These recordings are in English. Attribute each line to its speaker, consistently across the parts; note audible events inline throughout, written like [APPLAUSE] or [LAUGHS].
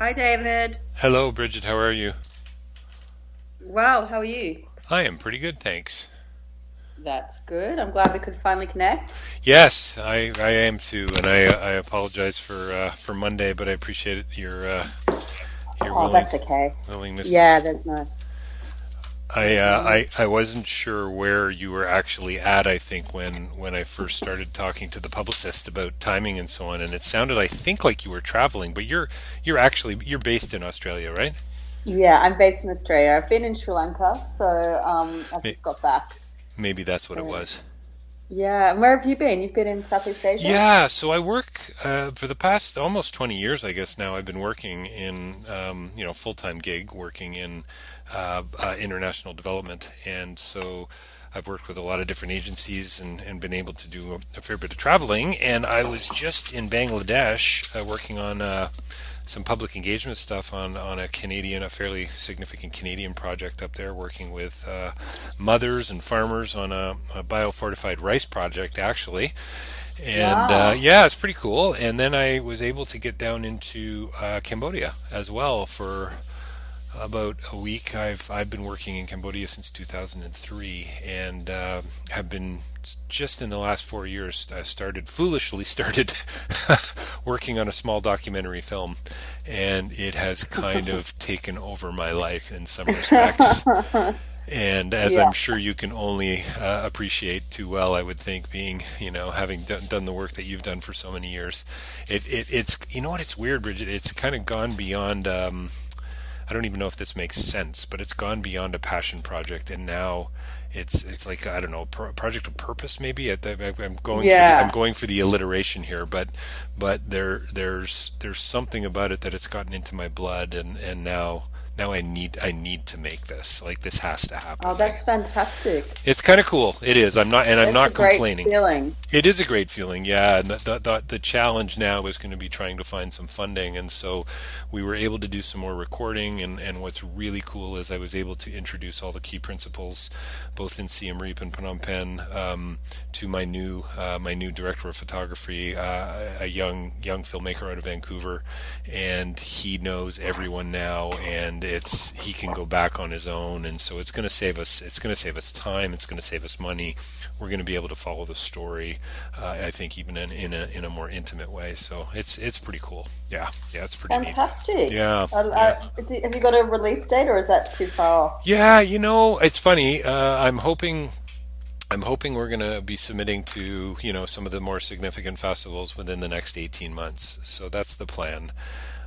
Speaker 1: Hi, David.
Speaker 2: Hello, Brigid. How are you?
Speaker 1: Well, how are you?
Speaker 2: I am pretty good, thanks.
Speaker 1: That's good. I'm glad we could finally connect.
Speaker 2: Yes, I, I am too, and I I apologize for uh, for Monday, but I appreciate your uh, your
Speaker 1: Oh,
Speaker 2: willing,
Speaker 1: that's okay.
Speaker 2: willingness.
Speaker 1: Yeah, that's no.
Speaker 2: I, uh, I I wasn't sure where you were actually at. I think when when I first started talking to the publicist about timing and so on, and it sounded I think like you were traveling, but you're you're actually you're based in Australia, right?
Speaker 1: Yeah, I'm based in Australia. I've been in Sri Lanka, so um, I've just got back.
Speaker 2: Maybe that's what it was.
Speaker 1: Yeah, and where have you been? You've been in Southeast Asia.
Speaker 2: Yeah, so I work uh, for the past almost 20 years, I guess now. I've been working in, um, you know, full time gig, working in uh, uh, international development, and so I've worked with a lot of different agencies and, and been able to do a, a fair bit of traveling. And I was just in Bangladesh uh, working on uh, some public engagement stuff on, on a Canadian, a fairly significant Canadian project up there, working with uh, mothers and farmers on a, a biofortified rice project, actually. And
Speaker 1: Wow.
Speaker 2: uh, yeah, it's pretty cool. And then I was able to get down into uh, Cambodia as well for about a week. I've I've been working in Cambodia since 2003, and uh, have been just in the last four years. I started foolishly started [LAUGHS] working on a small documentary film, and it has kind of [LAUGHS] taken over my life in some respects. And as
Speaker 1: Yeah.
Speaker 2: I'm sure you can only uh, appreciate too well, I would think, being you know having done, done the work that you've done for so many years, it, it it's you know what it's weird, Brigid. It's kind of gone beyond. Um, I don't even know if this makes sense, but it's gone beyond a passion project, and now it's it's like I don't know, pro- project of purpose maybe. I, I'm going
Speaker 1: Yeah.
Speaker 2: for the, I'm going for the alliteration here, but but there there's there's something about it that it's gotten into my blood, and and now now I need I need to make this. Like this has to happen.
Speaker 1: Oh, that's fantastic.
Speaker 2: it's kind of cool. It is. I'm not, and I'm not complaining.
Speaker 1: feeling.
Speaker 2: It is a great feeling, yeah. And the, the, the, the challenge now is going to be trying to find some funding. And so we were able to do some more recording. And, and what's really cool is I was able to introduce all the key principals, both in Siem Reap and Phnom Penh, um, to my new uh, my new director of photography, uh, a young young filmmaker out of Vancouver, and he knows everyone now, and it's he can go back on his own, and so it's going to save us. It's going to save us time. It's going to save us money. We're going to be able to follow the story. Uh, I think even in, in a in a more intimate way. So it's it's pretty cool. Yeah, yeah, it's pretty neat.
Speaker 1: Fantastic.
Speaker 2: Yeah,
Speaker 1: Uh, uh, do- have you got a release date, or is that too far off?
Speaker 2: Yeah, you know, it's funny. Uh, I'm hoping. I'm hoping we're going to be submitting to you know some of the more significant festivals within the next 18 months. So that's the plan.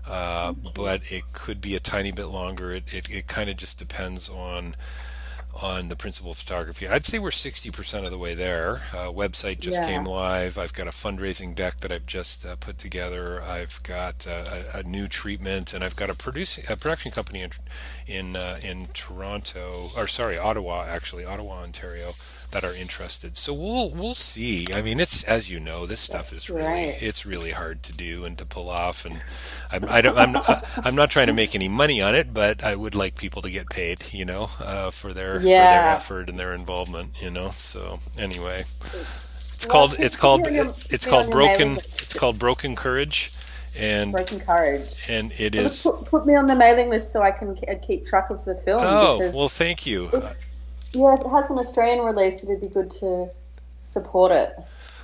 Speaker 2: Uh, but it could be a tiny bit longer. It it, it kind of just depends on on the principal photography. I'd say we're 60% of the way there. Uh, website just
Speaker 1: Yeah.
Speaker 2: came live. I've got a fundraising deck that I've just uh, put together. I've got uh, a, a new treatment, and I've got a producing a production company in in uh, in Toronto, or sorry, Ottawa, actually, Ottawa, Ontario, that are interested. So we'll we'll see. I mean, it's as you know, this stuff
Speaker 1: That's
Speaker 2: is really
Speaker 1: right.
Speaker 2: it's really hard to do and to pull off. And I'm I don't, I'm not, I'm not trying to make any money on it, but I would like people to get paid, you know, uh, for their for their effort and their involvement, you know. So anyway, it's
Speaker 1: Well,
Speaker 2: called it's called it's called broken it's called broken courage, and
Speaker 1: Broken Courage.
Speaker 2: and it is.
Speaker 1: Put, put me on the mailing list so I can ke- keep track of the film.
Speaker 2: Oh well, thank you.
Speaker 1: it's, yeah, if it has an Australian release, it'd be good to support it.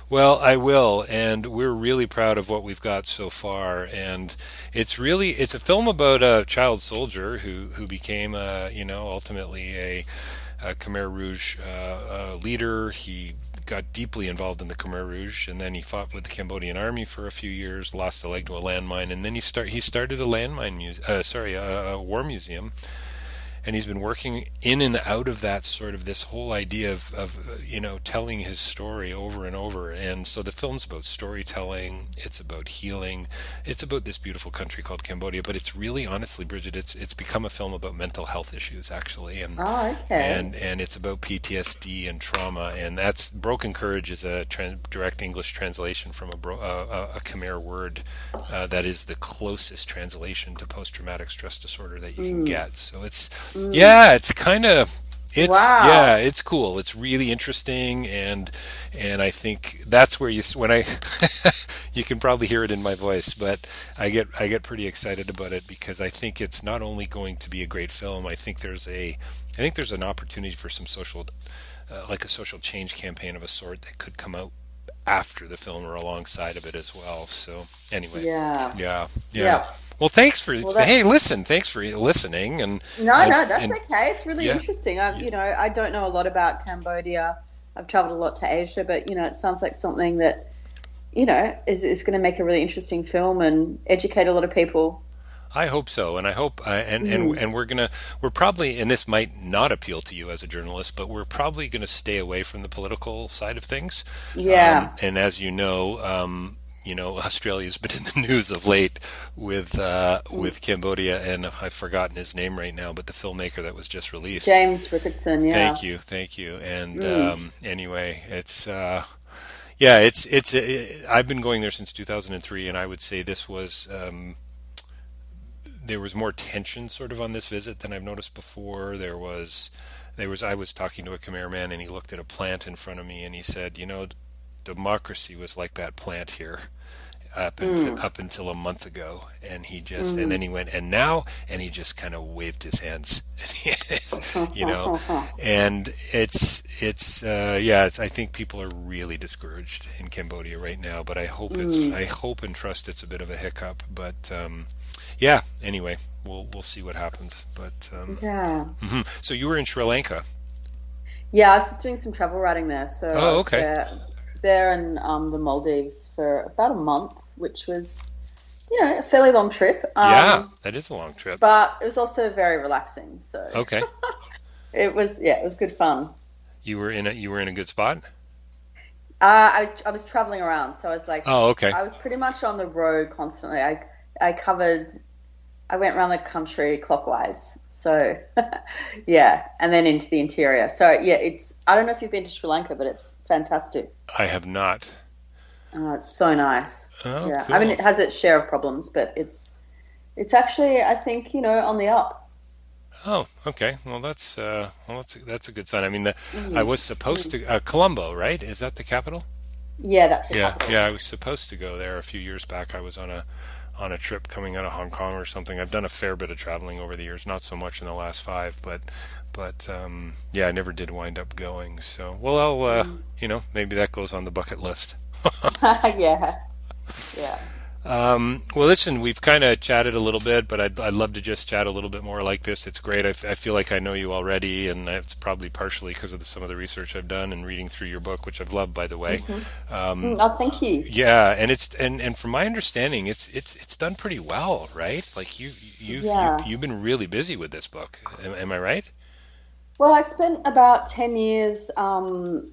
Speaker 2: Well, I will, and we're really proud of what we've got so far. And it's really it's a film about a child soldier who who became a you know ultimately a, a Khmer Rouge uh, uh, leader. He got deeply involved in the Khmer Rouge, and then he fought with the Cambodian army for a few years, lost a leg to a landmine, and then he start he started a landmine muse uh, sorry a, a war museum and he's been working in and out of that sort of this whole idea of, of you know telling his story over and over. And so the film's about storytelling it's about healing it's about this beautiful country called Cambodia but it's really honestly Brigid it's it's become a film about mental health issues actually. And
Speaker 1: Oh, okay.
Speaker 2: and and it's about PTSD and trauma. And that's broken courage is a direct English translation from a, bro, uh, a, a Khmer word uh, that is the closest translation to post traumatic stress disorder that you can get. So it's yeah it's kind of it's
Speaker 1: Wow.
Speaker 2: yeah it's cool it's really interesting and and I think that's where you when I [LAUGHS] you can probably hear it in my voice but I get I get pretty excited about it because I think it's not only going to be a great film I think there's a I think there's an opportunity for some social uh, like a social change campaign of a sort that could come out after the film or alongside of it as well so anyway
Speaker 1: yeah.
Speaker 2: yeah yeah,
Speaker 1: Yeah.
Speaker 2: Well thanks for
Speaker 1: Well,
Speaker 2: hey listen thanks for listening and
Speaker 1: No,
Speaker 2: I've-
Speaker 1: no, that's
Speaker 2: and-
Speaker 1: okay. It's really
Speaker 2: yeah.
Speaker 1: interesting. I, you know, I don't know a lot about Cambodia. I've traveled a lot to Asia, but you know, it sounds like something that you know is is going to make a really interesting film and educate a lot of people.
Speaker 2: I hope so, and I hope, uh, and
Speaker 1: Mm.
Speaker 2: and and we're gonna, we're probably, and this might not appeal to you as a journalist, but we're probably gonna stay away from the political side of things.
Speaker 1: Yeah.
Speaker 2: Um, and as you know, um, you know Australia's [LAUGHS] been in the news of late with uh, with Cambodia, and I've forgotten his name right now, but the filmmaker that was just released,
Speaker 1: James Ricketson. Yeah.
Speaker 2: Thank you, thank you. And mm. um, anyway, it's uh, yeah, it's it's it, I've been going there since 2003, and I would say this was. Um, there was more tension sort of on this visit than I've noticed before. There was, there was. I was talking to a Khmer man, and he looked at a plant in front of me, and he said, "You know, democracy was like that plant here up mm. until, up until a month ago and he just mm. and then he went and now and he just kind of waved his hands [LAUGHS] you know [LAUGHS] and it's it's uh, yeah it's, I think people are really discouraged in Cambodia right now but I hope mm. it's I hope and trust it's a bit of a hiccup but um, yeah anyway we'll we'll see what happens but um,
Speaker 1: yeah
Speaker 2: mm-hmm. so you were in Sri Lanka
Speaker 1: yeah I was just doing some travel writing there so
Speaker 2: oh okay
Speaker 1: there in um, the Maldives for about a month, which was, you know, a fairly long trip.
Speaker 2: Um, yeah, that is a long trip.
Speaker 1: But it was also very relaxing. So
Speaker 2: okay, [LAUGHS]
Speaker 1: it was yeah, it was good fun.
Speaker 2: You were in a you were in a good spot.
Speaker 1: Uh, I I was traveling around, so I was like,
Speaker 2: oh okay.
Speaker 1: I was pretty much on the road constantly. I I covered, I went around the country clockwise. So, [LAUGHS] yeah, and then into the interior. So, yeah, it's. I don't know if you've been to Sri Lanka, but it's fantastic.
Speaker 2: I have not.
Speaker 1: Oh, it's so nice.
Speaker 2: Oh,
Speaker 1: yeah.
Speaker 2: Cool.
Speaker 1: I mean, it has its share of problems, but it's it's actually, I think, you know, on the up.
Speaker 2: Oh, okay. Well, that's uh, well, that's that's a good sign. I mean, the, mm-hmm. I was supposed to uh, Colombo, right? Is that the capital?
Speaker 1: Yeah, that's
Speaker 2: yeah,
Speaker 1: capital.
Speaker 2: yeah. I was supposed to go there a few years back. I was on a on a trip coming out of Hong Kong or something. I've done a fair bit of traveling over the years, not so much in the last five, but but um, yeah, I never did wind up going. So well, I'll uh, you know maybe that goes on the bucket list. [LAUGHS] [LAUGHS]
Speaker 1: yeah, yeah.
Speaker 2: Um, well, listen, we've kind of chatted a little bit, but I'd, I'd love to just chat a little bit more like this. It's great. I, f- I feel like I know you already, and it's probably partially because of the, some of the research I've done and reading through your book, which I've loved, by the way.
Speaker 1: Mm-hmm. Um, oh, thank you.
Speaker 2: Yeah, and it's and, and from my understanding, it's it's it's done pretty well, right? Like you you've
Speaker 1: yeah.
Speaker 2: you, have been really busy with this book. Am, am, I right?
Speaker 1: Well, I spent about ten years, um,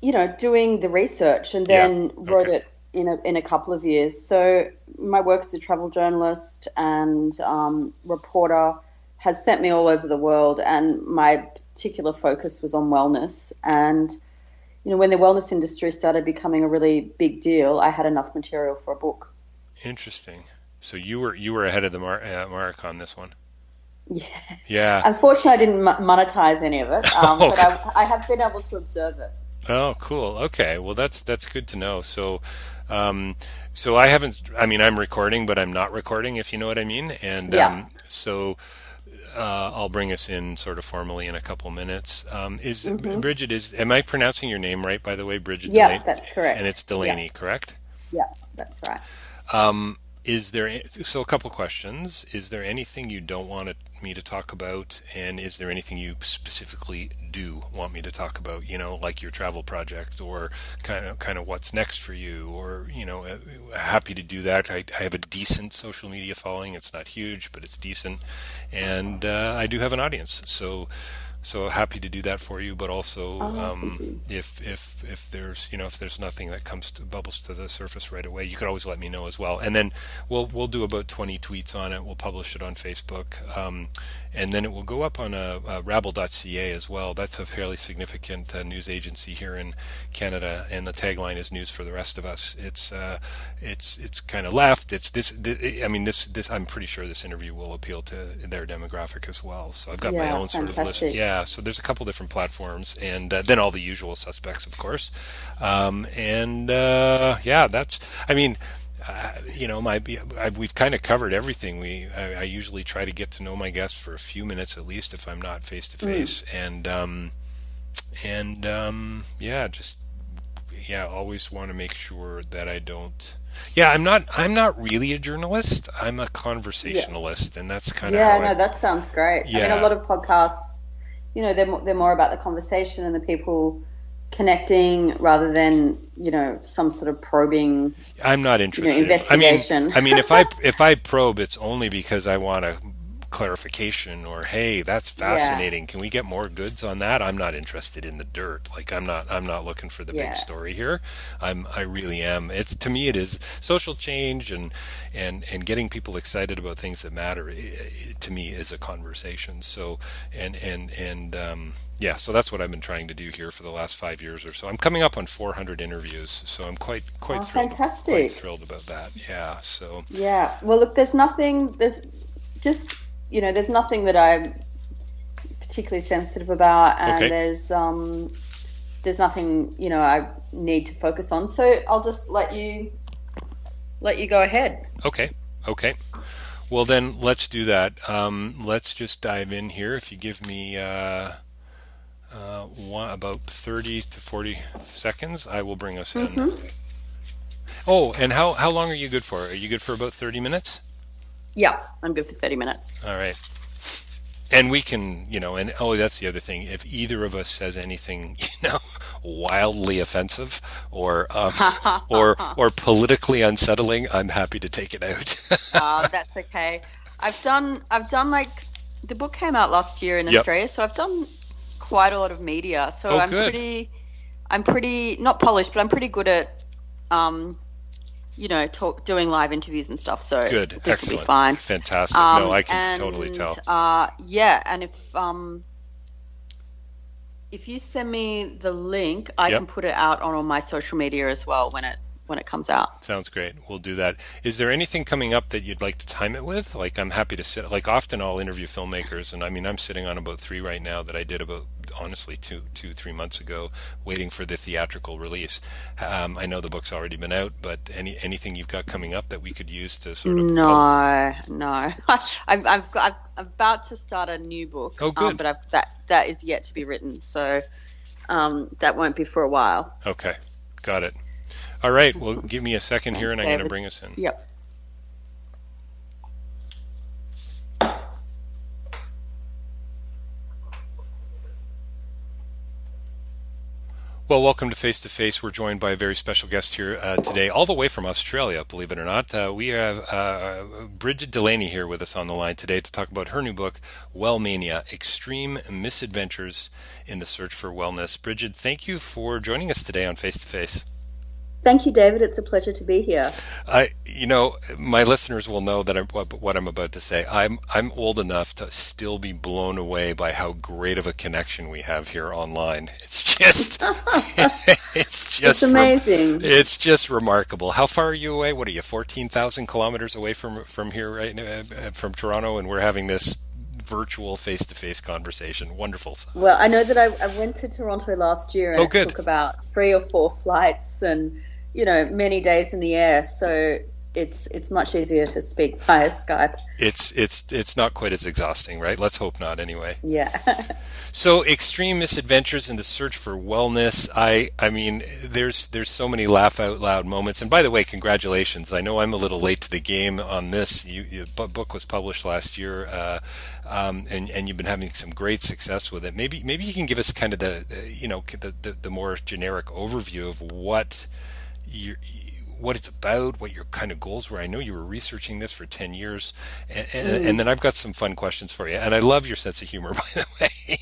Speaker 1: you know, doing the research, and then yeah. wrote okay. it in a, in a couple of years. So my work as a travel journalist and um, reporter has sent me all over the world, and my particular focus was on wellness. And you know, when the wellness industry started becoming a really big deal, I had enough material for a book.
Speaker 2: Interesting. So you were you were ahead of the mar- uh, mark on this one.
Speaker 1: Yeah.
Speaker 2: Yeah.
Speaker 1: Unfortunately, I didn't monetize any of it, um, oh. [LAUGHS] but I, I have been able to observe it.
Speaker 2: Oh, cool. Okay. Well, that's that's good to know. So, um, so I haven't. I mean, I'm recording, but I'm not recording. If you know what I mean. And
Speaker 1: yeah.
Speaker 2: um, so. Uh, I'll bring us in sort of formally in a couple minutes. Um, is mm-hmm. Brigid? Is am I pronouncing your name right? By the way, Brigid.
Speaker 1: Yeah,
Speaker 2: Delaney,
Speaker 1: that's correct.
Speaker 2: And it's Delaney,
Speaker 1: yeah.
Speaker 2: correct?
Speaker 1: Yeah, that's right.
Speaker 2: Um, is there so a couple questions? Is there anything you don't want me to talk about, and is there anything you specifically do want me to talk about? You know, like your travel project, or kind of kind of what's next for you, or you know, uh, happy to do that. I, I have a decent social media following. It's not huge, but it's decent, and uh, I do have an audience. So so happy to do that for you but also
Speaker 1: oh,
Speaker 2: um, if if if there's you know if there's nothing that comes to bubbles to the surface right away you could always let me know as well. And then we'll we'll do about 20 tweets on it. We'll publish it on facebook. Um, and then it will go up on a, a rabble.ca as well. That's a fairly significant uh, news agency here in canada and the tagline is news for the rest of us. It's uh, it's it's kind of left. It's this, this, i mean this this i'm pretty sure this interview will appeal to their demographic as well. So i've got
Speaker 1: yeah,
Speaker 2: my own
Speaker 1: fantastic.
Speaker 2: sort of list. yeah yeah, so there's a couple different platforms, and uh, then all the usual suspects, of course. Um, and uh, yeah, that's. I mean. Uh, you know, my I, we've kind of covered everything. We I, I, usually try to get to know my guests for a few minutes at least, if I'm not face to face, and um, and um, yeah, just yeah, always want to make sure that I don't. Yeah, I'm not. I'm not really a journalist. I'm a conversationalist, yeah. and that's kind of
Speaker 1: yeah.
Speaker 2: no,
Speaker 1: I, that sounds great. Yeah. I mean, a lot of podcasts you know they're they're more about the conversation and the people connecting rather than you know some sort of probing.
Speaker 2: I'm not interested.
Speaker 1: You know, investigation.
Speaker 2: I mean, I mean, if I [LAUGHS] if I probe, it's only because I want to clarification or hey that's fascinating yeah. can we get more goods on that i'm not interested in the dirt like i'm not i'm not looking for the yeah. big story here i'm i really am it's to me it is social change and and and getting people excited about things that matter it, it, to me is a conversation so and and and um yeah, so that's what I've been trying to do here for the last five years or so. I'm coming up on 400 interviews, so I'm quite quite oh, thrilled, fantastic. quite thrilled about that. Yeah, so
Speaker 1: yeah. Well, look, there's nothing. There's just you know, there's nothing that I'm particularly sensitive about, and okay. there's um, there's nothing you know I need to focus on. So I'll just let you let you go ahead.
Speaker 2: Okay. Okay. Well, then let's do that. Um, let's just dive in here. If you give me uh, uh, one, about 30 to 40 seconds, I will bring us mm-hmm. in. Oh, and how, how long are you good for? Are you good for about 30 minutes?
Speaker 1: Yeah, I'm good for 30 minutes.
Speaker 2: All right. And we can, you know, and oh, that's the other thing. If either of us says anything, [LAUGHS] you know, wildly offensive or um, [LAUGHS] or or politically unsettling, I'm happy to take it out.
Speaker 1: uh, [LAUGHS] that's okay. I've done I've done like the book came out last year in yep. Australia, so I've done quite a lot of media. So oh, I'm good. pretty I'm pretty not polished, but I'm pretty good at um, you know, talk, doing live interviews and stuff. So
Speaker 2: good,
Speaker 1: this
Speaker 2: excellent,
Speaker 1: will be fine.
Speaker 2: fantastic. Um, no, I can and, totally tell.
Speaker 1: Uh, yeah, and if um, if you send me the link, I yep. can put it out on all my social media as well when it when it comes out.
Speaker 2: Sounds great. We'll do that. Is there anything coming up that you'd like to time it with? Like I'm happy to sit. Like often I'll interview filmmakers, and I mean I'm sitting on about three right now that I did about honestly two two three months ago, waiting for the theatrical release. Um, I know the book's already been out, but any anything you've got coming up that we could use to sort of
Speaker 1: no pub- no. [LAUGHS] I've, I've got I'm about to start a new book.
Speaker 2: Oh, good. Um,
Speaker 1: but I've, that that is yet to be written, so um, that won't be for a while.
Speaker 2: Okay, got it. All right. Well, give me a second here, and I'm going to bring us in.
Speaker 1: Yep.
Speaker 2: Well, welcome to Face to Face. We're joined by a very special guest here uh, today, all the way from Australia, believe it or not. Uh, we have uh, Brigid Delaney here with us on the line today to talk about her new book, Wellmania Extreme Misadventures in the Search for Wellness. Brigid, thank you for joining us today on Face to Face.
Speaker 1: Thank you, David. It's a pleasure to be here.
Speaker 2: I, you know, my listeners will know that I'm, what, what, I'm about to say. I'm I'm old enough to still be blown away by how great of a connection we have here online. It's just, [LAUGHS] [LAUGHS] it's just
Speaker 1: it's amazing.
Speaker 2: It's just remarkable. How far are you away? What are you, fourteen thousand kilometers away from from here, right? Uh, from Toronto, and we're having this virtual face-to-face conversation. Wonderful.
Speaker 1: Well, I know that I, I went to Toronto last year and
Speaker 2: oh,
Speaker 1: took about three or four flights and you know, many days in the air. So it's it's much easier to speak via Skype.
Speaker 2: It's it's it's not quite as exhausting, right? Let's hope not. Anyway.
Speaker 1: Yeah. [LAUGHS]
Speaker 2: so extreme misadventures in the search for wellness. I I mean, there's there's so many laugh out loud moments. And by the way, congratulations. I know I'm a little late to the game on this. You, you book was published last year. Uh, um, and and you've been having some great success with it. Maybe maybe you can give us kind of the, the you know the, the the more generic overview of what your, what it's about, what your kind of goals were. I know you were researching this for 10 years. And, and, mm. and, then I've got some fun questions for you. And I love your sense of humor, [LAUGHS] by the way.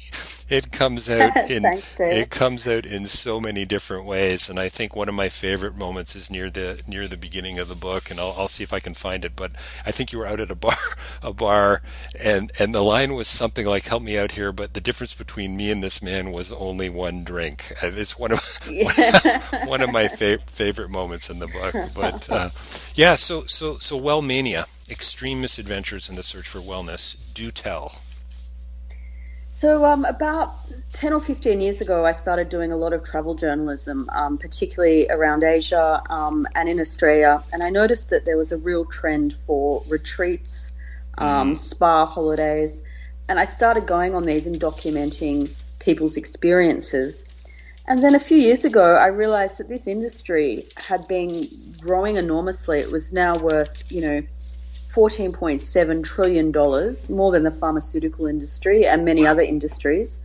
Speaker 2: It comes [LAUGHS] out in
Speaker 1: Thanks,
Speaker 2: it comes out in so many different ways. And I think one of my favorite moments is near the near the beginning of the book. And I'll, I'll see if I can find it. But I think you were out at a bar, [LAUGHS] a bar, and and the line was something like, "Help me out here." But the difference between me and this man was only one drink. It's one of [LAUGHS] one of my fa- favorite moments in the book. but uh, yeah, so so so Wellmania, extreme misadventures in the search for wellness. Do tell.
Speaker 1: So um, about ten or fifteen years ago, I started doing a lot of travel journalism, um, particularly around Asia um, and in Australia, and I noticed that there was a real trend for retreats, mm. spa holidays, and I started going on these and documenting people's experiences. And then a few years ago, I realized that this industry had been growing enormously. It was now worth, you know, $14.7 trillion, more than the pharmaceutical industry and many other industries.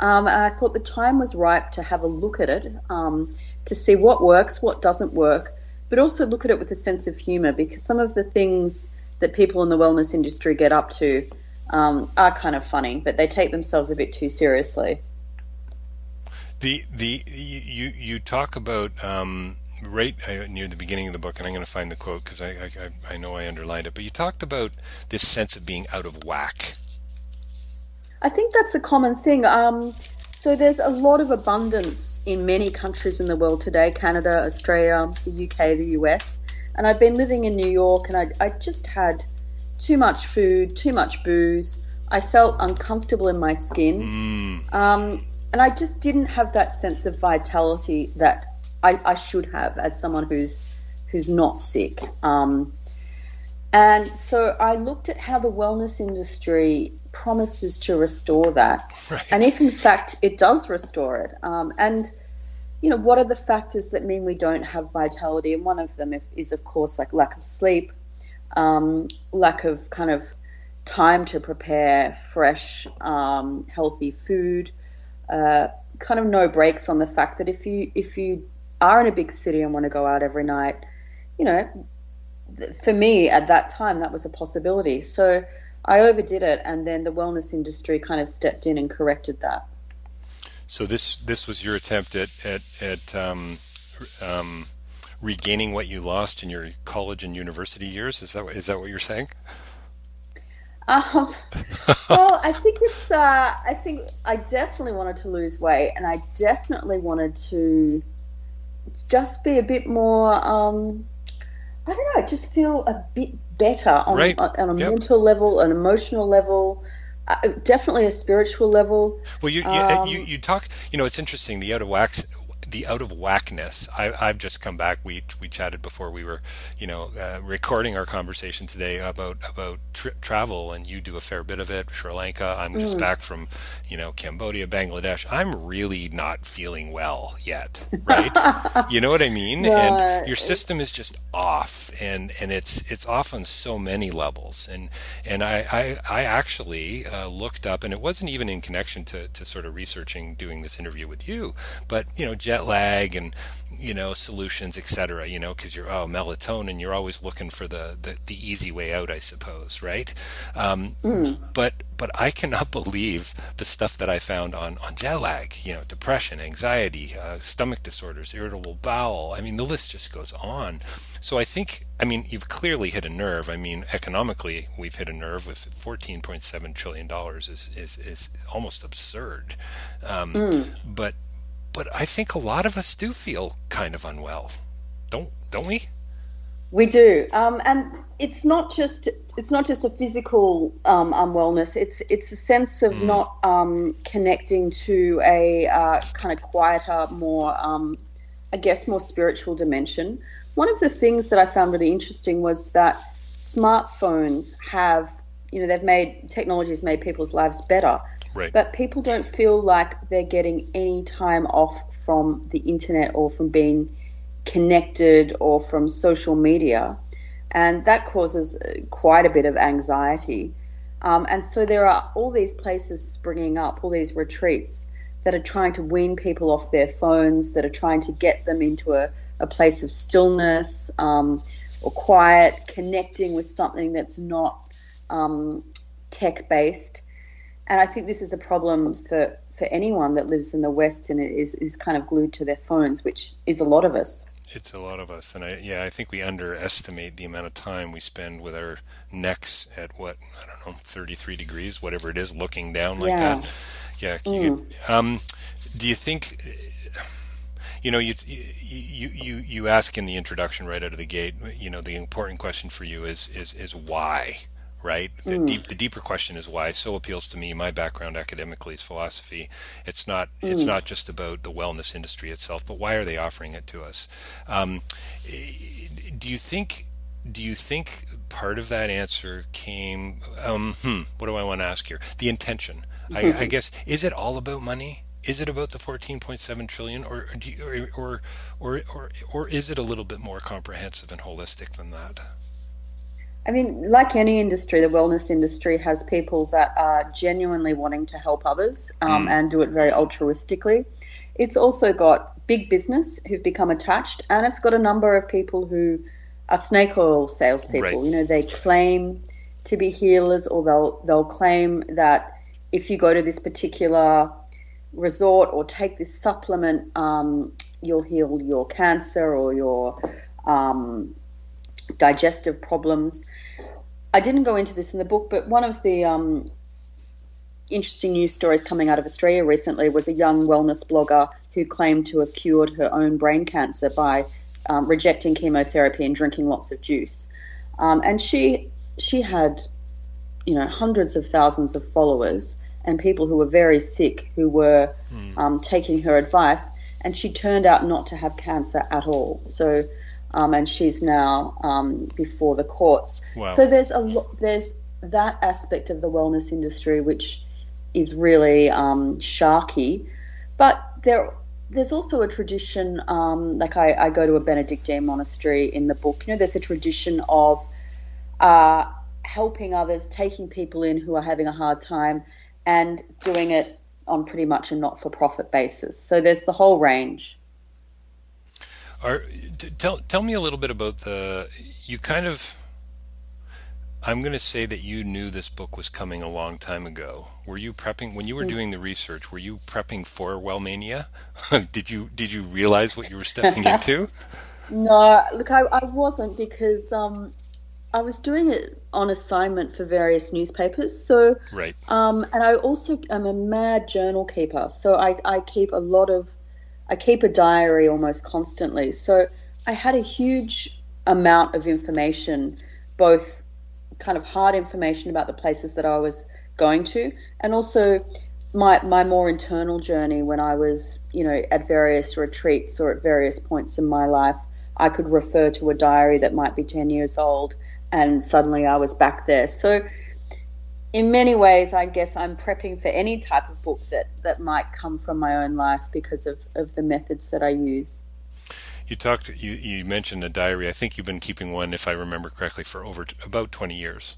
Speaker 1: Um, and I thought the time was ripe to have a look at it, um, to see what works, what doesn't work, but also look at it with a sense of humor because some of the things that people in the wellness industry get up to um, are kind of funny, but they take themselves a bit too seriously.
Speaker 2: The the you you talk about um, right near the beginning of the book, and I'm going to find the quote because I, I I know I underlined it. But you talked about this sense of being out of whack.
Speaker 1: I think that's a common thing. Um, so there's a lot of abundance in many countries in the world today: Canada, Australia, the UK, the US. And I've been living in New York, and I, I just had too much food, too much booze. I felt uncomfortable in my skin. Mm. Um, and I just didn't have that sense of vitality that I, I should have as someone who's who's not sick. Um, and so I looked at how the wellness industry promises to restore that, right. and if in fact it does restore it, um, and you know what are the factors that mean we don't have vitality, and one of them is of course like lack of sleep, um, lack of kind of time to prepare fresh, um, healthy food, uh, kind of no breaks on the fact that if you if you are in a big city and want to go out every night, you know, for me at that time that was a possibility. So I overdid it, and then the wellness industry kind of stepped in and corrected that.
Speaker 2: So this this was your attempt at at, at um, um, regaining what you lost in your college and university years. Is that is that what you're saying?
Speaker 1: Um, [LAUGHS] well, I think it's. Uh, I think I definitely wanted to lose weight, and I definitely wanted to just be a bit more. Um, I don't know, just feel a bit better on, right. on, on, a yep. mental level, an emotional level. Uh, definitely a spiritual level.
Speaker 2: Well, you, you, um, you, you talk. You know, it's interesting. The out of wax the out of whackness. I, have just come back. We we chatted before we were, you know, uh, recording our conversation today about about tri- travel, and you do a fair bit of it. Sri Lanka. I'm just mm. back from, you know, Cambodia, Bangladesh. I'm really not feeling well yet, right? [LAUGHS] you know what I mean? and your system is just off, and and it's it's off on so many levels. And and I I, I actually uh, looked up, and it wasn't even in connection to to sort of researching doing this interview with you, but you know, jet lag and you know solutions etc you know because you're oh melatonin you're always looking for the, the, the easy way out i suppose right um, mm. but but i cannot [LAUGHS] believe the stuff that i found on on jet lag you know depression anxiety uh, stomach disorders irritable bowel i mean the list just goes on so i think i mean you've clearly hit a nerve i mean economically we've hit a nerve with 14.7 trillion dollars is, is is almost absurd um, mm. but but I think a lot of us do feel kind of unwell, don't don't we?
Speaker 1: We do, um, and it's not just it's not just a physical um, unwellness. It's it's a sense of mm. not um, connecting to a uh, kind of quieter, more um, I guess more spiritual dimension. One of the things that I found really interesting was that smartphones have you know they've made technology has made people's lives better
Speaker 2: Right.
Speaker 1: But people don't feel like they're getting any time off from the internet or from being connected or from social media. And that causes uh, quite a bit of anxiety. Um, and so there are all these places springing up, all these retreats that are trying to wean people off their phones, that are trying to get them into a, a place of stillness um, or quiet, connecting with something that's not um, tech based and I think this is a problem for, for anyone that lives in the West and is, is kind of glued to their phones, which is a lot of us.
Speaker 2: It's a lot of us, and I yeah, I think we underestimate the amount of time we spend with our necks at what I don't know, thirty three degrees, whatever it is, looking down like yeah. that. Yeah. Mm. Could, um, do you think? You know, you, you you you ask in the introduction right out of the gate. You know, the important question for you is is is why right? The, deep, the deeper question is why it so appeals to me. My background academically is philosophy. It's not mm. it's not just about the wellness industry itself, but why are they offering it to us? Um, do you think do you think part of that answer came? Um, hmm, what do I want to ask here? The intention. I, I guess is it all about money? Is it about the 14.7 trillion, or, you, or, or, or, or is it a little bit more comprehensive and holistic than that?
Speaker 1: I mean, like any industry, the wellness industry has people that are genuinely wanting to help others um, mm. and do it very altruistically. It's also got big business who've become attached, and it's got a number of people who are snake oil salespeople. Right. You know, they claim to be healers, or they'll they'll claim that if you go to this particular resort or take this supplement, um, you'll heal your cancer or your um, digestive problems. I didn't go into this in the book, but one of the um, interesting news stories coming out of Australia recently was a young wellness blogger who claimed to have cured her own brain cancer by um, rejecting chemotherapy and drinking lots of juice. Um, and she she had, you know, hundreds of thousands of followers and people who were very sick who were mm. um, taking her advice. And she turned out not to have cancer at all. So, um, and she's now um, before the courts. Wow. So there's a lo- there's that aspect of the wellness industry which is really um, sharky, but there there's also a tradition. Um, like I, I, go to a Benedictine monastery in the book. You know, there's a tradition of uh, helping others, taking people in who are having a hard time, and doing it on pretty much a not-for-profit basis. So there's the whole range.
Speaker 2: Are, tell tell me a little bit about the you kind of I'm going to say that you knew this book was coming a long time ago. Were you prepping when you were mm. doing the research? Were you prepping for Wellmania? [LAUGHS] did you did you realize what you were stepping [LAUGHS] into?
Speaker 1: No, look, I, I wasn't because um, I was doing it on assignment for various newspapers. So,
Speaker 2: right.
Speaker 1: Um, and I also am a mad journal keeper. So I, I keep a lot of, I keep a diary almost constantly. So I had a huge amount of information, both kind of hard information about the places that I was going to, and also my my more internal journey when I was, you know, at various retreats or at various points in my life. I could refer to a diary that might be ten years old and suddenly I was back there. So, in many ways, I guess I'm prepping for any type of book that, that might come from my own life because of, of the methods that I use.
Speaker 2: You talked. You, you mentioned a diary. I think you've been keeping one, if I remember correctly, for over t- about twenty years.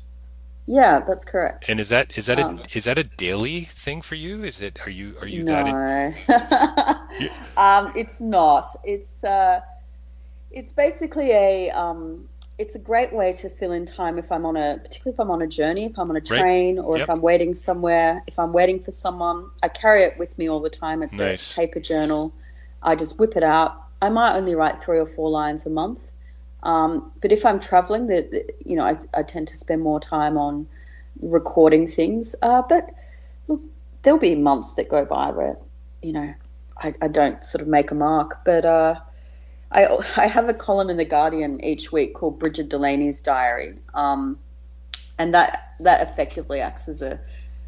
Speaker 1: Yeah, that's correct.
Speaker 2: And is that is that um, a is that a daily thing for you? Is it are you are you
Speaker 1: no. that? In... [LAUGHS] um, it's not. It's uh, it's basically a um, it's a great way to fill in time if I'm on a, particularly if I'm on a journey, if I'm on a train, right. or yep. if I'm waiting somewhere, if I'm waiting for someone. I carry it with me all the time. It's nice. a paper journal. I just whip it out. I might only write three or four lines a month, um, but if I'm traveling, the, the you know I, I, tend to spend more time on recording things. Uh, but look, there'll be months that go by where you know I, I don't sort of make a mark, but. Uh, I, I have a column in the Guardian each week called Brigid Delaney's Diary, um, and that that effectively acts as a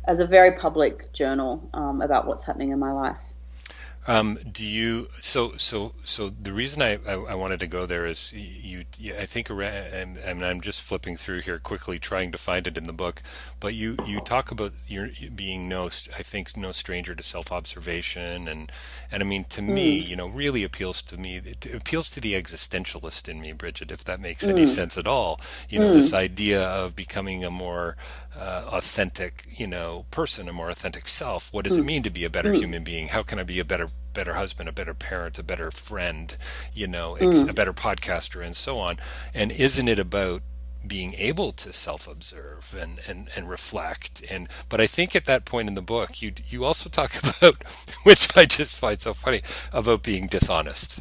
Speaker 1: as a very public journal um, about what's happening in my life.
Speaker 2: Um, do you so so so the reason I, I, I, wanted to go there is you, I think and, and I'm just flipping through here quickly trying to find it in the book but you you talk about your being no I think no stranger to self observation and and I mean to mm. me you know really appeals to me it appeals to the existentialist in me Brigid if that makes mm. any sense at all you know mm. this idea of becoming a more uh, authentic, you know, person, a more authentic self. What does it mm. mean to be a better mm. human being? How can I be a better better husband, a better parent, a better friend, you know, ex- mm. a better podcaster, and so on? And isn't it about being able to self-observe and, and, and reflect and but I think at that point in the book you you also talk [LAUGHS] about which I just find so funny about being dishonest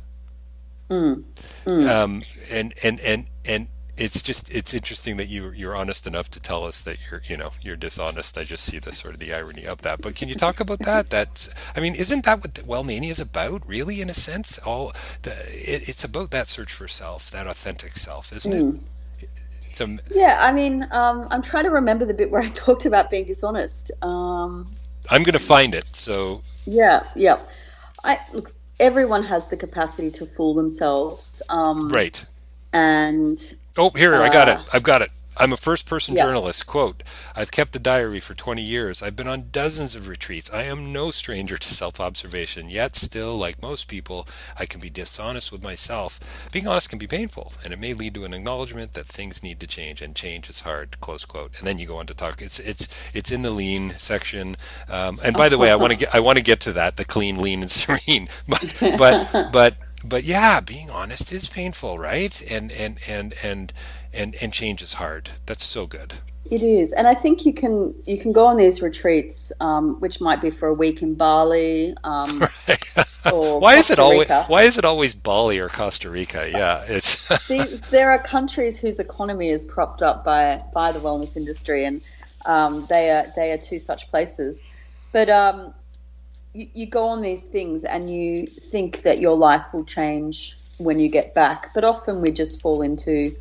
Speaker 1: mm. Mm.
Speaker 2: Um, and and and and it's just it's interesting that you you're honest enough to tell us that you're you know you're dishonest. I just see the sort of the irony of that. But can you talk about that? That I mean, isn't that what Wellmania is about? Really, in a sense, all the, it, it's about that search for self, that authentic self, isn't mm. it?
Speaker 1: A, yeah, I mean, um, I'm trying to remember the bit where I [LAUGHS] talked about being dishonest. Um,
Speaker 2: I'm going to find it. So
Speaker 1: yeah, yeah. I look. Everyone has the capacity to fool themselves. Um,
Speaker 2: right.
Speaker 1: And
Speaker 2: Oh, here, uh, I got it. I've got it. I'm a first person yeah. journalist. Quote I've kept a diary for 20 years. I've been on dozens of retreats. I am no stranger to self observation, yet, still, like most people, I can be dishonest with myself. Being honest can be painful, and it may lead to an acknowledgement that things need to change, and change is hard. Close quote. And then you go on to talk. It's it's it's in the lean section. Um, and by the way, I want to get I want to get to that the clean, lean, and [LAUGHS] serene. But but but but yeah, being honest is painful, right? And and and and and and change is hard. That's so good.
Speaker 1: It is, and I think you can you can go on these retreats, um, which might be for a week in Bali. Um, [LAUGHS]
Speaker 2: why Costa is it always Why is it always Bali or Costa Rica? Yeah, it's [LAUGHS]
Speaker 1: there are countries whose economy is propped up by by the wellness industry, and um, they are they are two such places. But um, you, you go on these things and you think that your life will change when you get back, but often we just fall into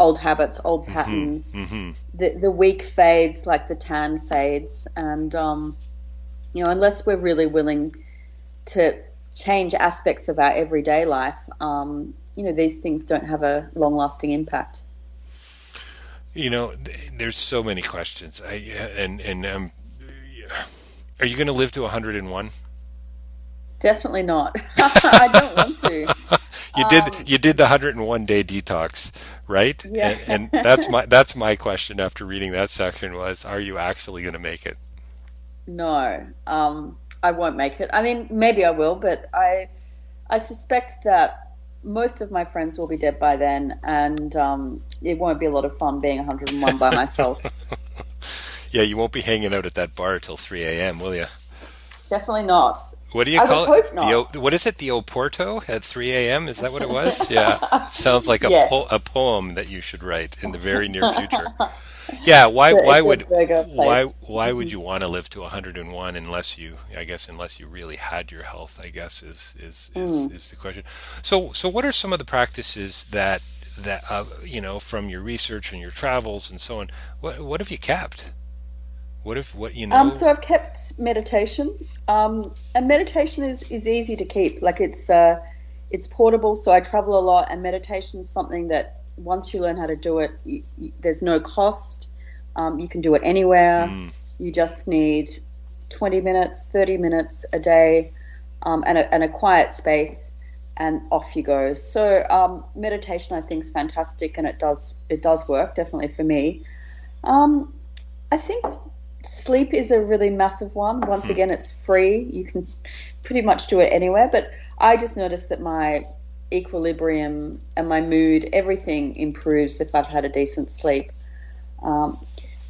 Speaker 1: old habits, old mm-hmm, patterns. Mm-hmm. The the week fades like the tan fades, and um, you know, unless we're really willing to change aspects of our everyday life, um, you know, these things don't have a long lasting impact.
Speaker 2: You know, there's so many questions. I and and um, are you going to live to 101?
Speaker 1: Definitely not. [LAUGHS] [LAUGHS] I don't want to. [LAUGHS]
Speaker 2: you did um, you did the 101 day detox, right? Yeah. And, and that's my that's my question after reading that section was, are you actually going to make it?
Speaker 1: No, um, I won't make it. I mean, maybe I will, but I I suspect that most of my friends will be dead by then, and um, it won't be a lot of fun being 101 by myself.
Speaker 2: Yeah, you won't be hanging out at that bar till 3 a.m., will you?
Speaker 1: Definitely not.
Speaker 2: What do you I call it? The, what is it? The Oporto at 3 a.m. Is that what it was? [LAUGHS] Yeah, sounds like a yes. po- a poem that you should write in the very near future. [LAUGHS] Yeah, why why would why why would you want to live to 101 unless you I guess unless you really had your health I guess is is is, mm. is the question. So so what are some of the practices that that uh, you know from your research and your travels and so on what what have you kept? What if what you know?
Speaker 1: Um, so I've kept meditation, um, and meditation is is easy to keep. Like it's uh, it's portable. So I travel a lot, and meditation is something that once you learn how to do it, you, you, there's no cost. Um, you can do it anywhere. Mm. You just need 20 minutes, 30 minutes a day, um, and, a, and a quiet space, and off you go. So um, meditation, I think, is fantastic, and it does it does work definitely for me. Um, I think sleep is a really massive one. Once hmm. again, it's free. You can pretty much do it anywhere. But I just noticed that my equilibrium and my mood, everything improves if I've had a decent sleep. Um,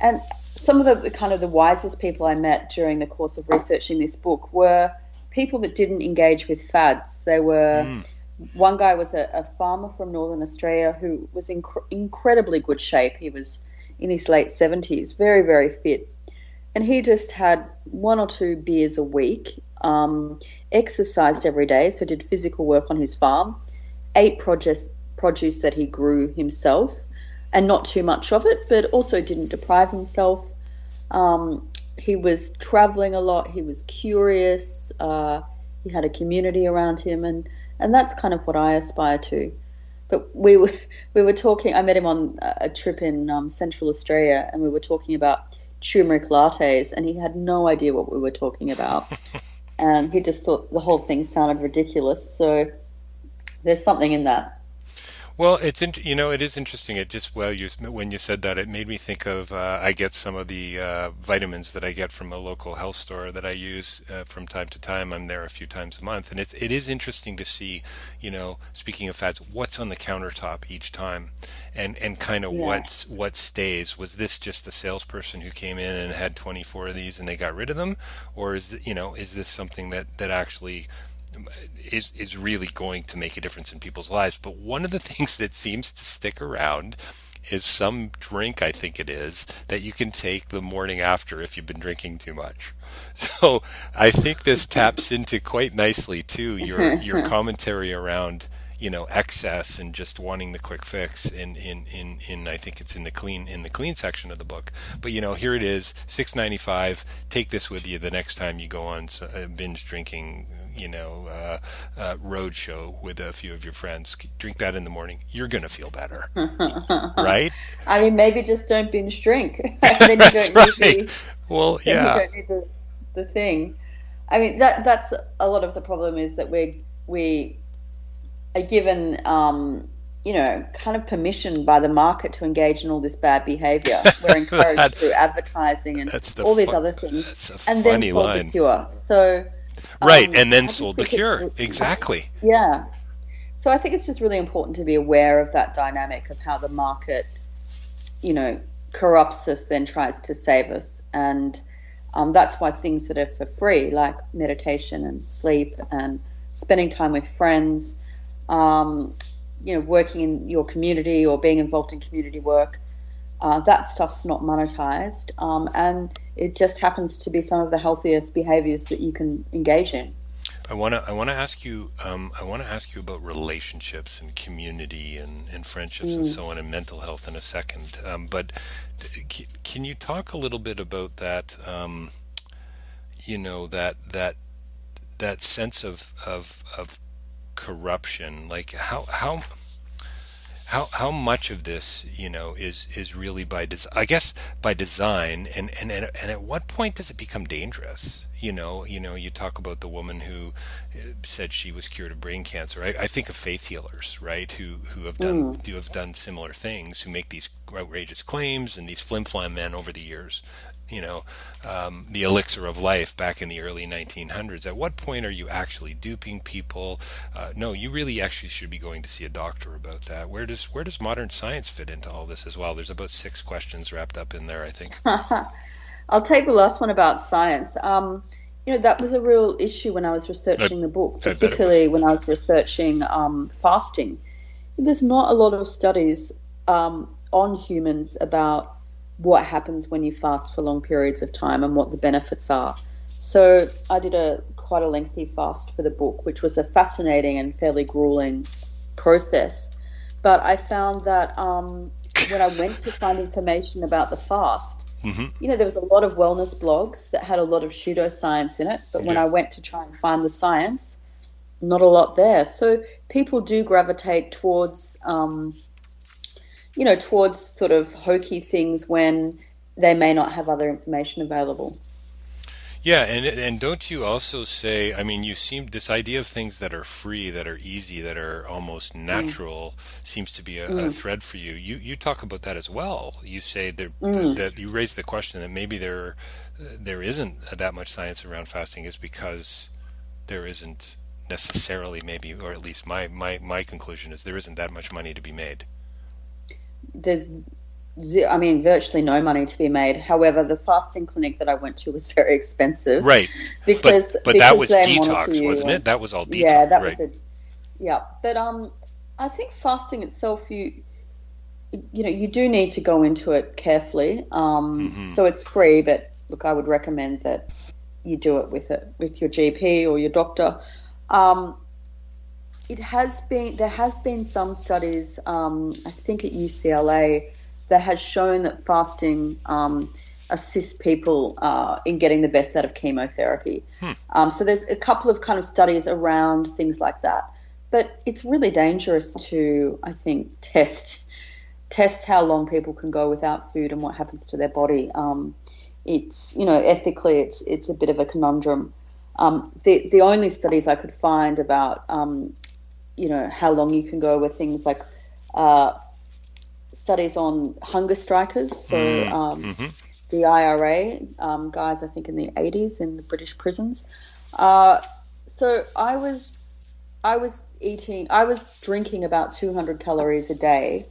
Speaker 1: and some of the, the, kind of the wisest people I met during the course of researching this book were people that didn't engage with fads. They were mm. one guy was a, a, farmer from northern Australia who was in inc- incredibly good shape. He was in his late seventies, very very fit and he just had one or two beers a week, um, exercised every day, so did physical work on his farm, ate produce, produce that he grew himself, and not too much of it, but also didn't deprive himself. Um, he was traveling a lot. He was curious. Uh, he had a community around him, and and that's kind of what I aspire to. But we were [LAUGHS] we were talking. I met him on a trip in um, Central Australia, and we were talking about turmeric lattes, and he had no idea what we were talking about. [LAUGHS] and he just thought the whole thing sounded ridiculous. So there's something in that.
Speaker 2: Well, it's in, you know it is interesting. It just well you when you said that it made me think of uh, I get some of the uh, vitamins that I get from a local health store that I use uh, from time to time. I'm there a few times a month, and it's it is interesting to see you know speaking of fats, what's on the countertop each time, and and kind of yeah. what's what stays. Was this just a salesperson who came in and had 24 of these and they got rid of them, or is you know is this something that that actually is is really going to make a difference in people's lives. But one of the [LAUGHS] things that seems to stick around is some drink, I think it is, that you can take the morning after if you've been drinking too much. [LAUGHS] So I think this [LAUGHS] taps into quite nicely too your your commentary around you know excess and just wanting the quick fix in in in in I think it's in the clean in the clean section of the book but you know here it is 695 take this with you the next time you go on uh, binge drinking you know, uh, uh, road show with a few of your friends. Drink that in the morning. You're going to feel better, [LAUGHS] right?
Speaker 1: I mean, maybe just don't binge drink. [LAUGHS] then you [LAUGHS]
Speaker 2: that's don't right. Need the,
Speaker 1: well,
Speaker 2: yeah.
Speaker 1: You don't need the, the thing. I mean, that that's a lot of the problem is that we we are given. Um, you know, kind of permission by the market to engage in all this bad behavior. We're encouraged that, through advertising and all these other things. and then line. The cure. So
Speaker 2: Right, um, and then sold the cure. exactly.
Speaker 1: Yeah. so I think it's just really important to be aware of that dynamic of how the market, you know, corrupts us, then tries to save us. And um, that's why things that are for free, like meditation and sleep and spending time with friends, um, you know, working in your community or being involved in community work, uh, that stuff's not monetized. Um, and it just happens to be some of the healthiest behaviors that you can engage in.
Speaker 2: I want to I want to ask you um, I want to ask you about relationships and community and, and friendships mm. and so on and mental health in a second. Um, but can you talk a little bit about that? Um, you know that that that sense of of of corruption. Like how how how how much of this you know is is really by des- I guess by design? And, and and and at what point does it become dangerous? You know you know you talk about the woman who uh, said she was cured of brain cancer. I, I think of faith healers right who who have done mm. who have done similar things who make these outrageous claims and these flim flam men over the years you know, um, the elixir of life back in the early 1900s. At what point are you actually duping people? Uh, no, you really actually should be going to see a doctor about that. Where does where does modern science fit into all this as well? There's about six questions wrapped up in there, I think. [LAUGHS]
Speaker 1: I'll take the last one about science. Um, you know, that was a real issue when I was researching I, the book, particularly when I was researching um, fasting. There's not a lot of studies um, on humans about what happens when you fast for long periods of time and what the benefits are. So I did a quite a lengthy fast for the book, which was a fascinating and fairly grueling process. But I found that um, when I went to find information about the fast, mm-hmm. you know, there was a lot of wellness blogs that had a lot of pseudoscience in it. But when I went to try and find the science, not a lot there. So people do gravitate towards um, you know, towards sort of hokey things when they may not have other information available.
Speaker 2: Yeah, and and don't you also say? I mean, you seem this idea of things that are free, that are easy, that are almost mm. natural, mm. seems to be a, mm. a, thread for you. You you talk about that as well. You say that mm. that you raise the question that maybe there there isn't that much science around fasting is because there isn't necessarily maybe, or at least my my my conclusion is there isn't that much money to be made
Speaker 1: there's I mean, virtually no money to be made. However, the fasting clinic that I went to was [LAUGHS] very expensive.
Speaker 2: Right. Because but, but
Speaker 1: because
Speaker 2: that was detox, wasn't it? That was all detox.
Speaker 1: Yeah, that
Speaker 2: right.
Speaker 1: was it. Yeah, but um, I think fasting itself, you you know, you do need to go into it carefully. Um, mm-hmm. so it's free, but look, I would recommend that you do it with it with your GP or your doctor. Um, it has been there has been some studies, um, I think at UCLA, that has shown that fasting um, assists people uh, in getting the best out of chemotherapy. Hmm. Um, so there's a couple of kind of studies around things like that, but it's really dangerous to, I think, test test how long people can go without food and what happens to their body. Um, it's you know ethically, it's it's a bit of a conundrum. Um, the the only studies I could find about um, you know how long you can go with things like uh, studies on hunger strikers. So mm, um, mm-hmm. the IRA um, guys, I think in the 80s in the British prisons. Uh, so I was I was eating, I was drinking about 200 calories a day.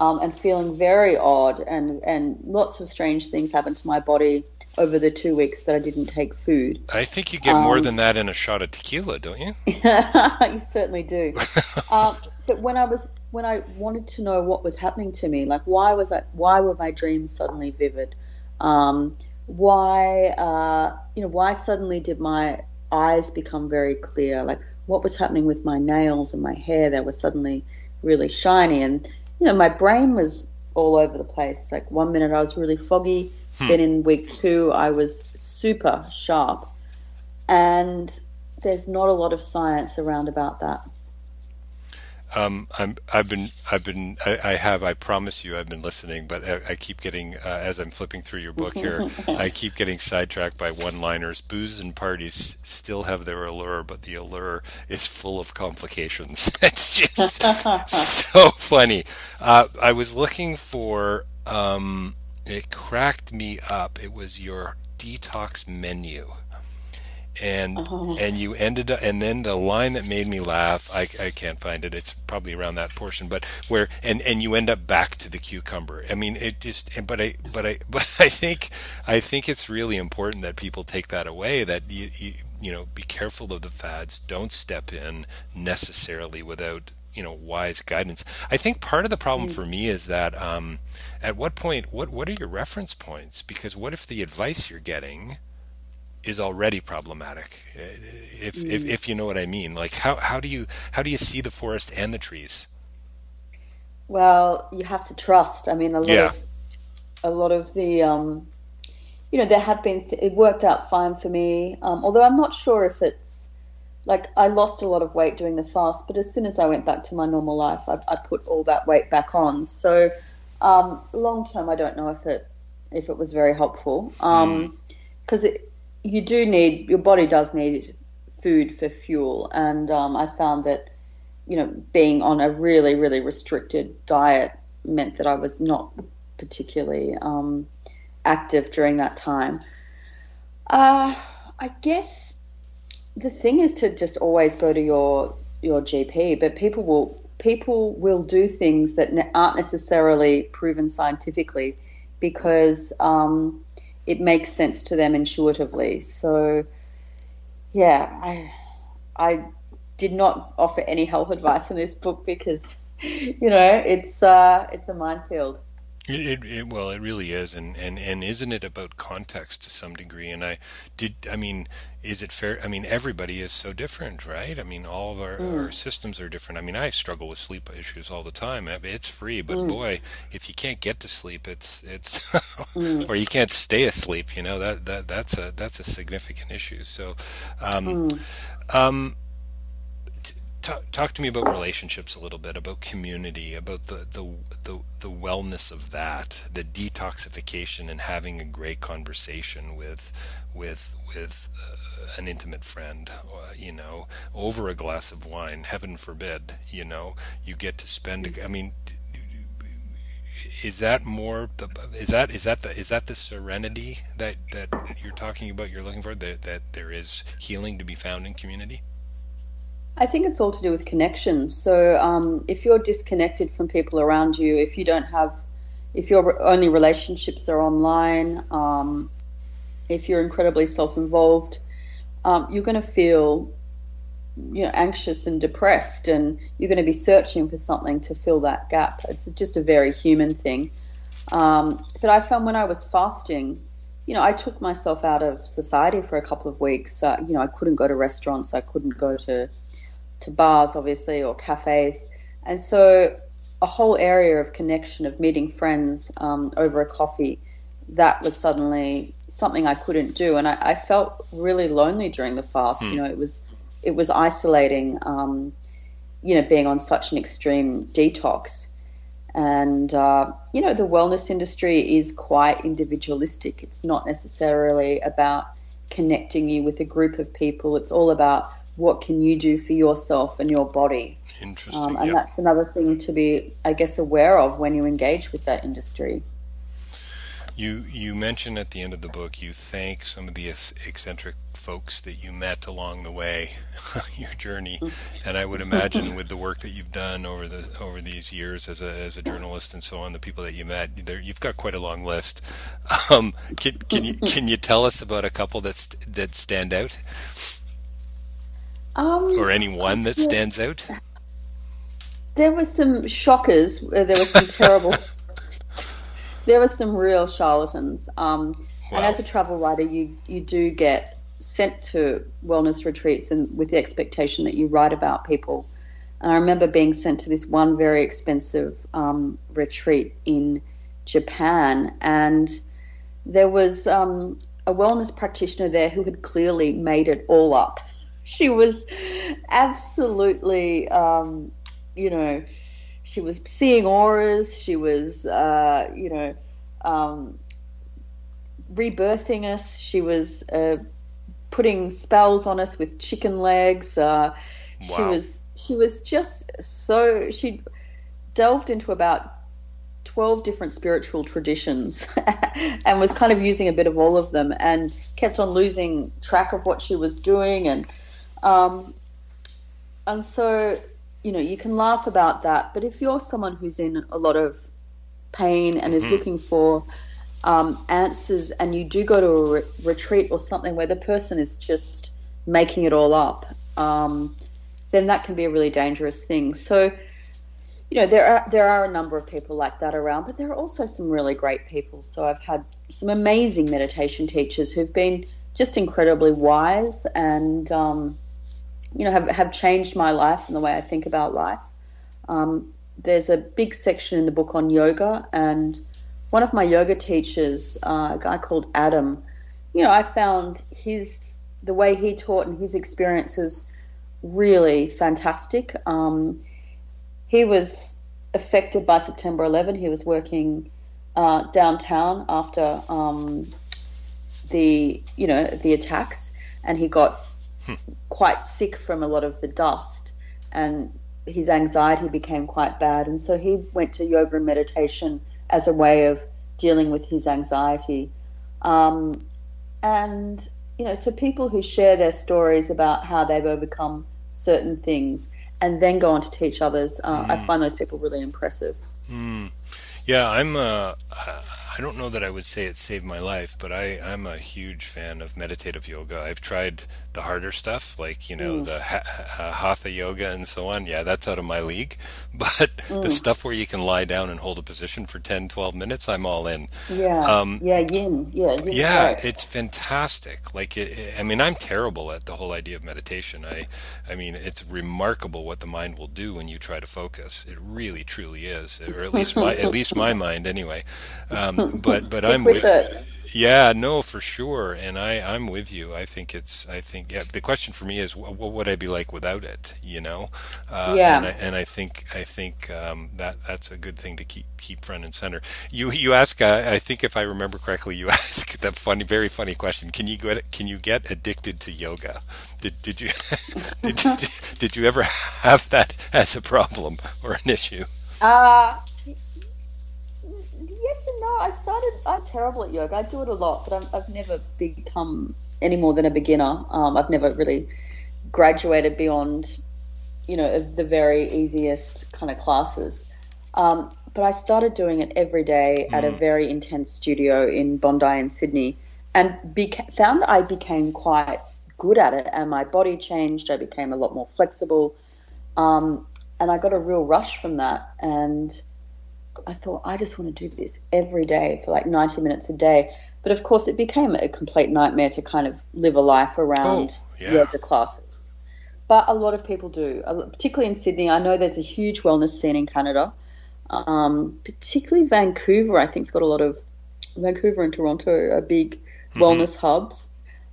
Speaker 1: Um, and feeling very odd, and, and lots of strange things happened to my body over the two weeks that I didn't take food.
Speaker 2: I think you get um, more than that in a shot of tequila, don't you? [LAUGHS]
Speaker 1: you certainly do. [LAUGHS] um, but when I was when I wanted to know what was happening to me, like why was I why were my dreams suddenly vivid? Um, why uh, you know why suddenly did my eyes become very clear? Like what was happening with my nails and my hair? They were suddenly really shiny, and you know my brain was all over the place. Like one minute I was really foggy Hmm. Then in week two, I was super sharp. And there's not a lot of science around about that.
Speaker 2: Um, I'm, I've been, I've been, I, I, have, I promise you, I've been listening, but I, I keep getting, uh, as I'm flipping through your book here, [LAUGHS] I keep getting sidetracked by one-liners. Booze and parties still have their allure, but the allure is full of complications. [LAUGHS] it's just [LAUGHS] so funny. Uh, I was looking for um, it cracked me up. It was your detox menu. And uh-huh. and you ended up and then the line that made me laugh I, I can't find it it's probably around that portion but where and and you end up back to the cucumber i mean it just but i but i [LAUGHS] but i think i think it's really important that people take that away that you, you you know be careful of the fads don't step in necessarily without you know wise guidance i think part of the problem mm. for me is that um, at what point what what are your reference points because what if the advice you're getting is already problematic if, mm. if if you know what i mean. Like how how do you how do you see the forest and the trees?
Speaker 1: Well you have to trust. I mean a lot yeah. of a lot of the um you know there have been it worked out fine for me um, although i'm not sure if it's like i lost a lot of weight doing the fast but as soon as i went back to my normal life i, I put all that weight back on. So um, long term i don't know if it if it was very helpful because um, mm you do need your body does need food for fuel, and um, I found that you know being on a really really restricted diet meant that I was not particularly um, active during that time. Uh, I guess the thing is to just always go to your your GP, but people will people will do things that aren't necessarily proven scientifically because um, it makes sense to them intuitively. So, yeah, I, I did not offer any health advice in this book because, [LAUGHS] you know, it's uh, it's a minefield.
Speaker 2: It, it, it, well, it really is, and, and, and isn't it about context to some degree? And I did, I mean, is it fair? I mean, everybody is so different, right? I mean, all of our, mm. our systems are different. I mean, I struggle with sleep issues all the time. It's free, but mm. boy, if you can't get to sleep, it's it's, mm. [LAUGHS] or you can't stay asleep. You know that that that's a that's a significant issue. So, um, mm. um talk, talk to me about relationships a little bit, about community, about the, the, the, the wellness of that, the detoxification and having a great conversation with, with, with uh, an intimate friend, uh, you know, over a glass of wine, heaven forbid, you know, you get to spend, I mean, is that more is that is that the is that the serenity that that you're talking about you're looking for that that there is healing to be found in community
Speaker 1: I think it's all to do with connection. So um, if you're disconnected from people around you, if you don't have, if your only relationships are online, um, if you're incredibly self-involved, um, you're going to feel, you know, anxious and depressed, and you're going to be searching for something to fill that gap. It's just a very human thing. Um, but I found when I was fasting, you know, I took myself out of society for a couple of weeks. Uh, you know, I couldn't go to restaurants, I couldn't go to to bars, obviously, or cafes. And so a whole area of connection, of meeting friends um, over a coffee, that was suddenly something I couldn't do. And I, I felt really lonely during the fast. Mm. You know, it was it was isolating. Um, you know, being on such an extreme detox. And, uh, you know, the wellness industry is quite individualistic. It's not necessarily about connecting you with a group of people. It's all about what can you do for yourself and your body.
Speaker 2: Interesting.
Speaker 1: Um, and
Speaker 2: yep.
Speaker 1: that's another thing to be, I guess, aware of when you engage with that industry.
Speaker 2: You you mentioned at the end of the book you thank some of the eccentric folks that you met along the way, [LAUGHS] your journey, [LAUGHS] and I would imagine with the work that you've done over the over these years as a as a journalist and so on, the people that you met, there, you've got quite a long list. [LAUGHS] Um, can can you can you tell us about a couple that that stand out?
Speaker 1: Um,
Speaker 2: or any one that stands out?
Speaker 1: There were some shockers. There were some [LAUGHS] terrible. there were some real charlatans. Um, wow. And as a travel writer, you you do get sent to wellness retreats and with the expectation that you write about people. And I remember being sent to this one very expensive um, retreat in Japan, and there was um, a wellness practitioner there who had clearly made it all up she was absolutely, um, you know, she was seeing auras. She was, uh, you know, um, rebirthing us. She was uh, putting spells on us with chicken legs. Uh, wow. She was she was just so she delved into about 12 different spiritual traditions [LAUGHS] and was kind of using a bit of all of them and kept on losing track of what she was doing and um, and so you know you can laugh about that but if you're someone who's in a lot of pain and is mm. looking for um, answers and you do go to a re- retreat or something where the person is just making it all up um, then that can be a really dangerous thing so you know there are there are a number of people like that around, but there are also some really great people. So I've had some amazing meditation teachers who've been just incredibly wise and um, you know have have changed my life and the way I think about life. Um, there's a big section in the book on yoga, and one of my yoga teachers, uh, a guy called Adam, you know, I found his the way he taught and his experiences really fantastic. Um, he was affected by September 11. He was working uh, downtown after um, the you know the attacks, and he got hmm. quite sick from a lot of the dust, and his anxiety became quite bad, and so he went to yoga and meditation as a way of dealing with his anxiety. Um, and you know, so people who share their stories about how they've overcome certain things and then go on to teach others. Uh, mm. I find those people really impressive.
Speaker 2: Mm. Yeah, I'm. Uh, I don't know that I would say it saved my life, but I, I'm a huge fan of meditative yoga. I've tried the harder stuff, like you know mm. the ha- hatha yoga and so on. Yeah, that's out of my league. [LAUGHS] But mm. the stuff where you can lie down and hold a position for 10, 12 minutes, I'm all in.
Speaker 1: Yeah, um, yeah, yin, yeah, yin
Speaker 2: yeah. It's fantastic. Like, it, it, I mean, I'm terrible at the whole idea of meditation. I, I mean, it's remarkable what the mind will do when you try to focus. It really, truly is, or at least my, at least my [LAUGHS] mind, anyway. Um, but but I'm with, with yeah, no, for sure, and I I'm with you. I think it's I think yeah. The question for me is what, what would I be like without it? You know,
Speaker 1: uh, yeah.
Speaker 2: And I, and I think I think um, that that's a good thing to keep keep front and center. You you ask uh, I think if I remember correctly, you [LAUGHS] ask that funny very funny question. Can you get can you get addicted to yoga? Did did you [LAUGHS] did, [LAUGHS] did, did you ever have that as a problem or an issue?
Speaker 1: Uh yes and no. I started. I'm terrible at yoga. I do it a lot, but i have never become any more than a beginner. Um, I've never really graduated beyond, you know, the very easiest kind of classes. Um, but I started doing it every day at a mm. very intense studio in Bondi in Sydney, and beca- found I became quite good at it, and my body changed. I became a lot more flexible, um, and I got a real rush from that. And I thought, I just want to do this every day for like 90 minutes a day. But of course, it became a complete nightmare to kind of live a life around oh, yeah. yoga classes. But a lot of people do, particularly in Sydney. I know there's a huge wellness scene in Canada, um, particularly Vancouver. I think it's got a lot of Vancouver and Toronto are big mm-hmm. wellness hubs,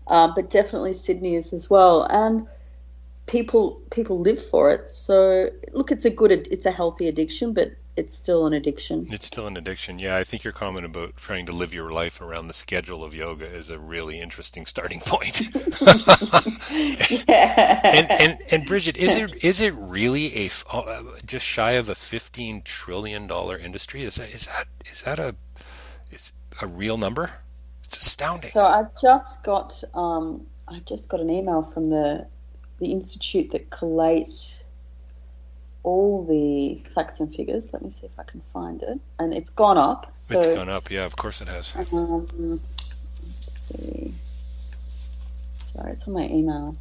Speaker 1: um, but definitely Sydney is as well. And people people live for it. So look, it's a good, it's a healthy addiction, but it's still an addiction.
Speaker 2: It's still an addiction. Yeah, I think your comment about trying to live your life around the schedule of yoga is a really interesting starting [LAUGHS] point. [LAUGHS] yeah. and, and and Brigid, is it is it really a uh, just shy of a fifteen trillion dollar industry? Is that is that is that a is a real number? It's astounding.
Speaker 1: So I've just got um, I just got an email from the the institute that collate all the facts and figures. Let me see if I can find it. And it's gone up. So,
Speaker 2: it's gone up, yeah, of course it has.
Speaker 1: Um, let's see. Sorry, it's on my email.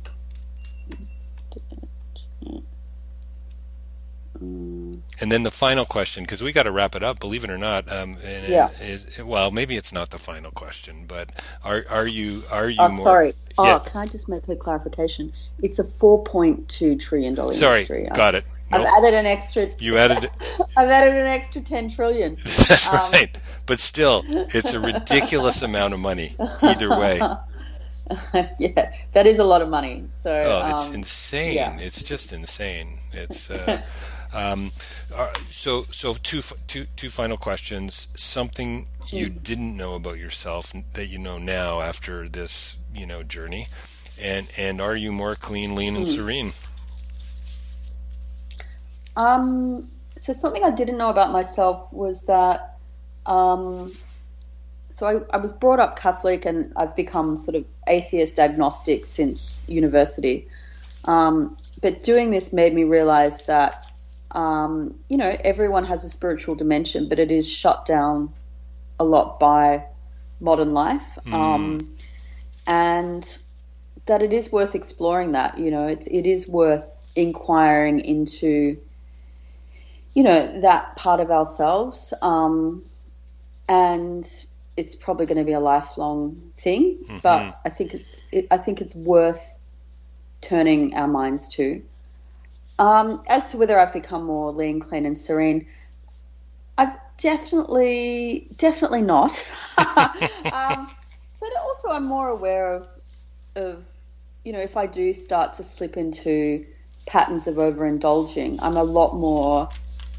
Speaker 2: And then the final question, because we got to wrap it up. Believe it or not, um, yeah. is well, maybe it's not the final question, but are are you are you
Speaker 1: oh,
Speaker 2: more?
Speaker 1: Sorry. Oh, yeah. can I just make a clarification? It's a four point two trillion dollar
Speaker 2: industry. Sorry, got it.
Speaker 1: Nope. I've added an extra.
Speaker 2: You added. [LAUGHS]
Speaker 1: I've added an extra ten trillion. [LAUGHS]
Speaker 2: That's um, right, but still, it's a ridiculous amount of money. Either way. [LAUGHS]
Speaker 1: yeah, that is a lot of money. So.
Speaker 2: Oh, it's um, insane! Yeah. It's just insane. It's. Uh, um, so, so two, two, two final questions. Something you hmm. didn't know about yourself that you know now after this, you know, journey, and and are you more clean, lean, and hmm. serene?
Speaker 1: Um, so something I didn't know about myself was that Um, so I, I, was brought up Catholic, and I've become sort of atheist agnostic since university. Um, but doing this made me realize that um, you know everyone has a spiritual dimension, but it is shut down a lot by modern life, mm. and that it is worth exploring. That you know, it's it is worth inquiring into you know that part of ourselves um, and it's probably going to be a lifelong thing mm-hmm. but i think it's it, i think it's worth turning our minds to um, as to whether i've become more lean clean and serene i've definitely definitely not [LAUGHS] [LAUGHS] um, but also i'm more aware of of you know if i do start to slip into patterns of overindulging i'm a lot more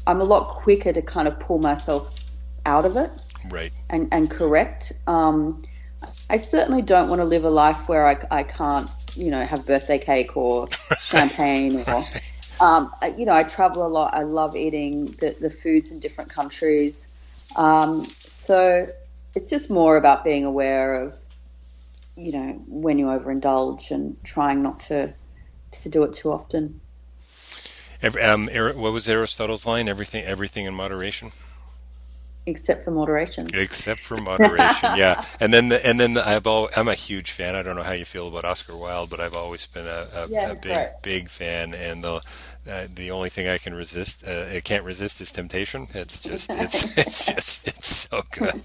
Speaker 1: I'm a lot quicker to kind of pull myself out of it,
Speaker 2: right,
Speaker 1: and and correct. Um, I certainly don't want to live a life where I, I can't, you know, have birthday cake or [LAUGHS] champagne or, um, you know, I travel a lot. I love eating the, the foods in different countries. Um, so it's just more about being aware of, you know, when you overindulge and trying not to to do it too often.
Speaker 2: Every, um, what was Aristotle's line? Everything, everything in moderation.
Speaker 1: Except for moderation.
Speaker 2: Except for moderation, yeah. [LAUGHS] And then, the, and then the, I've all, I'm a huge fan. I don't know how you feel about Oscar Wilde, but I've always been a, a, yeah, a big, big fan. And the uh, the only thing I can resist, uh, I can't resist, is temptation. It's just, it's, [LAUGHS] it's just, it's so good.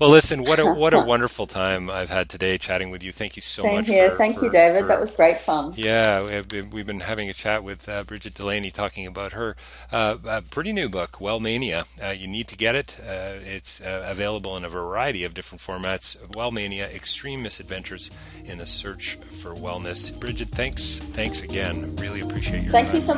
Speaker 2: Well, listen, what a what a wonderful time I've had today chatting with you. Thank you so
Speaker 1: Same
Speaker 2: much.
Speaker 1: Here.
Speaker 2: For,
Speaker 1: Thank
Speaker 2: for,
Speaker 1: you, David.
Speaker 2: For,
Speaker 1: that was great fun.
Speaker 2: Yeah, we have been, we've been having a chat with uh, Brigid Delaney talking about her uh, pretty new book, Wellmania. Uh, you need to get it. it's available in a variety of different formats. Wellmania: Extreme Misadventures in the Search for Wellness. Brigid, thanks, thanks again. Really appreciate your.
Speaker 1: Thank
Speaker 2: time.
Speaker 1: you so